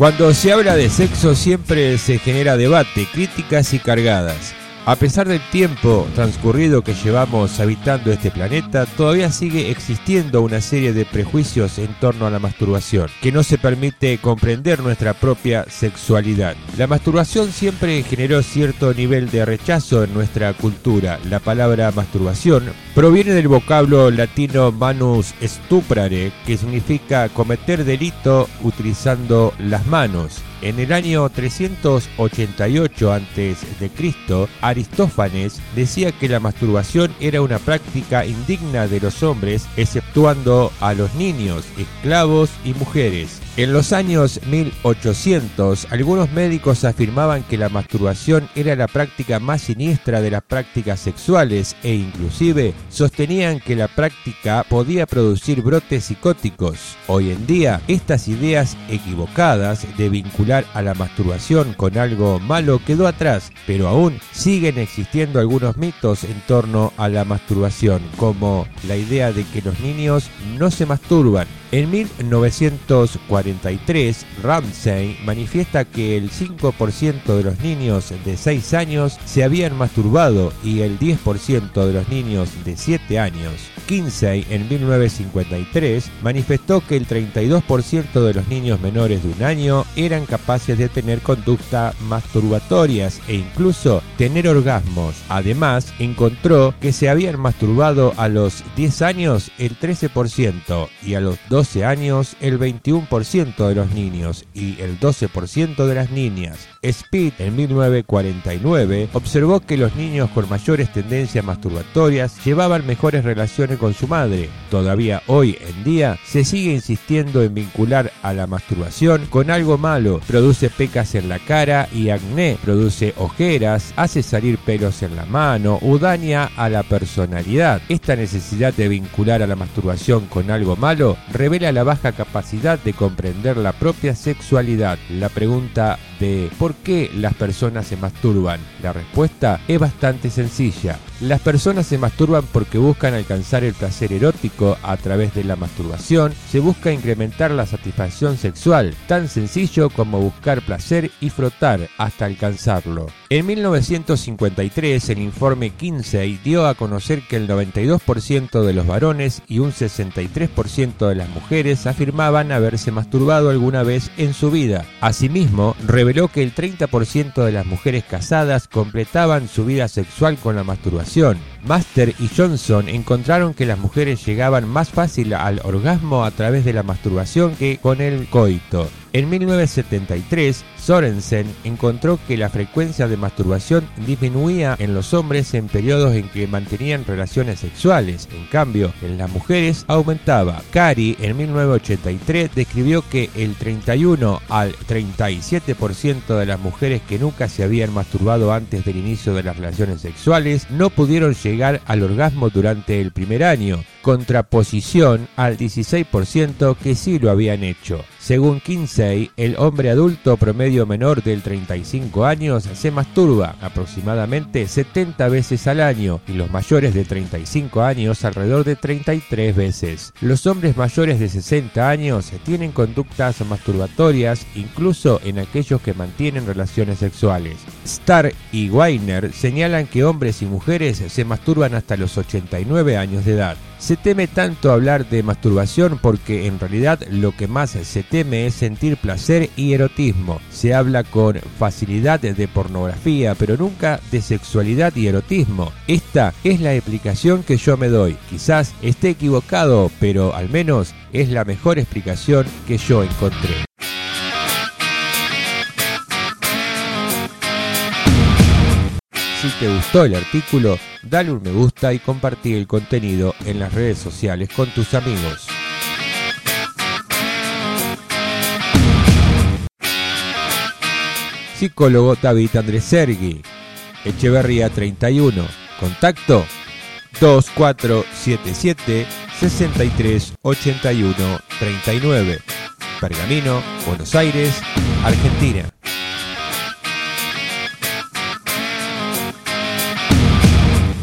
Cuando se habla de sexo siempre se genera debate, críticas y cargadas. A pesar del tiempo transcurrido que llevamos habitando este planeta, todavía sigue existiendo una serie de prejuicios en torno a la masturbación, que no se permite comprender nuestra propia sexualidad. La masturbación siempre generó cierto nivel de rechazo en nuestra cultura. La palabra masturbación proviene del vocablo latino manus stuprare, que significa cometer delito utilizando las manos. En el año 388 a.C., Aristófanes decía que la masturbación era una práctica indigna de los hombres, exceptuando a los niños, esclavos y mujeres. En los años 1800, algunos médicos afirmaban que la masturbación era la práctica más siniestra de las prácticas sexuales e inclusive sostenían que la práctica podía producir brotes psicóticos. Hoy en día, estas ideas equivocadas de vincular a la masturbación con algo malo quedó atrás, pero aún siguen existiendo algunos mitos en torno a la masturbación, como la idea de que los niños no se masturban. En 1943, Ramsey manifiesta que el 5% de los niños de 6 años se habían masturbado y el 10% de los niños de 7 años. Kinsey en 1953 manifestó que el 32% de los niños menores de un año eran capaces de tener conducta masturbatorias e incluso tener orgasmos. Además, encontró que se habían masturbado a los 10 años el 13% y a los 12 años el 21% de los niños y el 12% de las niñas. Speed en 1949 observó que los niños con mayores tendencias masturbatorias llevaban mejores relaciones con su madre. Todavía hoy en día se sigue insistiendo en vincular a la masturbación con algo malo. Produce pecas en la cara y acné, produce ojeras, hace salir pelos en la mano o daña a la personalidad. Esta necesidad de vincular a la masturbación con algo malo revela la baja capacidad de comprender la propia sexualidad. La pregunta de ¿por qué las personas se masturban? La respuesta es bastante sencilla. Las personas se masturban porque buscan alcanzar el placer erótico a través de la masturbación, se busca incrementar la satisfacción sexual, tan sencillo como buscar placer y frotar hasta alcanzarlo. En 1953 el informe Kinsey dio a conocer que el 92% de los varones y un 63% de las mujeres afirmaban haberse masturbado alguna vez en su vida. Asimismo, reveló que el 30% de las mujeres casadas completaban su vida sexual con la masturbación información Master y Johnson encontraron que las mujeres llegaban más fácil al orgasmo a través de la masturbación que con el coito. En 1973, Sorensen encontró que la frecuencia de masturbación disminuía en los hombres en periodos en que mantenían relaciones sexuales, en cambio, en las mujeres aumentaba. Cari en 1983 describió que el 31 al 37% de las mujeres que nunca se habían masturbado antes del inicio de las relaciones sexuales no pudieron llegar al orgasmo durante el primer año, contraposición al 16% que sí lo habían hecho. Según Kinsey, el hombre adulto promedio menor del 35 años se masturba aproximadamente 70 veces al año y los mayores de 35 años alrededor de 33 veces. Los hombres mayores de 60 años tienen conductas masturbatorias incluso en aquellos que mantienen relaciones sexuales. Starr y Weiner señalan que hombres y mujeres se masturban hasta los 89 años de edad. Se teme tanto hablar de masturbación porque en realidad lo que más se teme es sentir placer y erotismo. Se habla con facilidad de pornografía, pero nunca de sexualidad y erotismo. Esta es la explicación que yo me doy. Quizás esté equivocado, pero al menos es la mejor explicación que yo encontré. Si te gustó el artículo, dale un me gusta y compartí el contenido en las redes sociales con tus amigos. Psicólogo David Andrés Sergi, Echeverría 31, contacto 2477 6381 39, Pergamino, Buenos Aires, Argentina.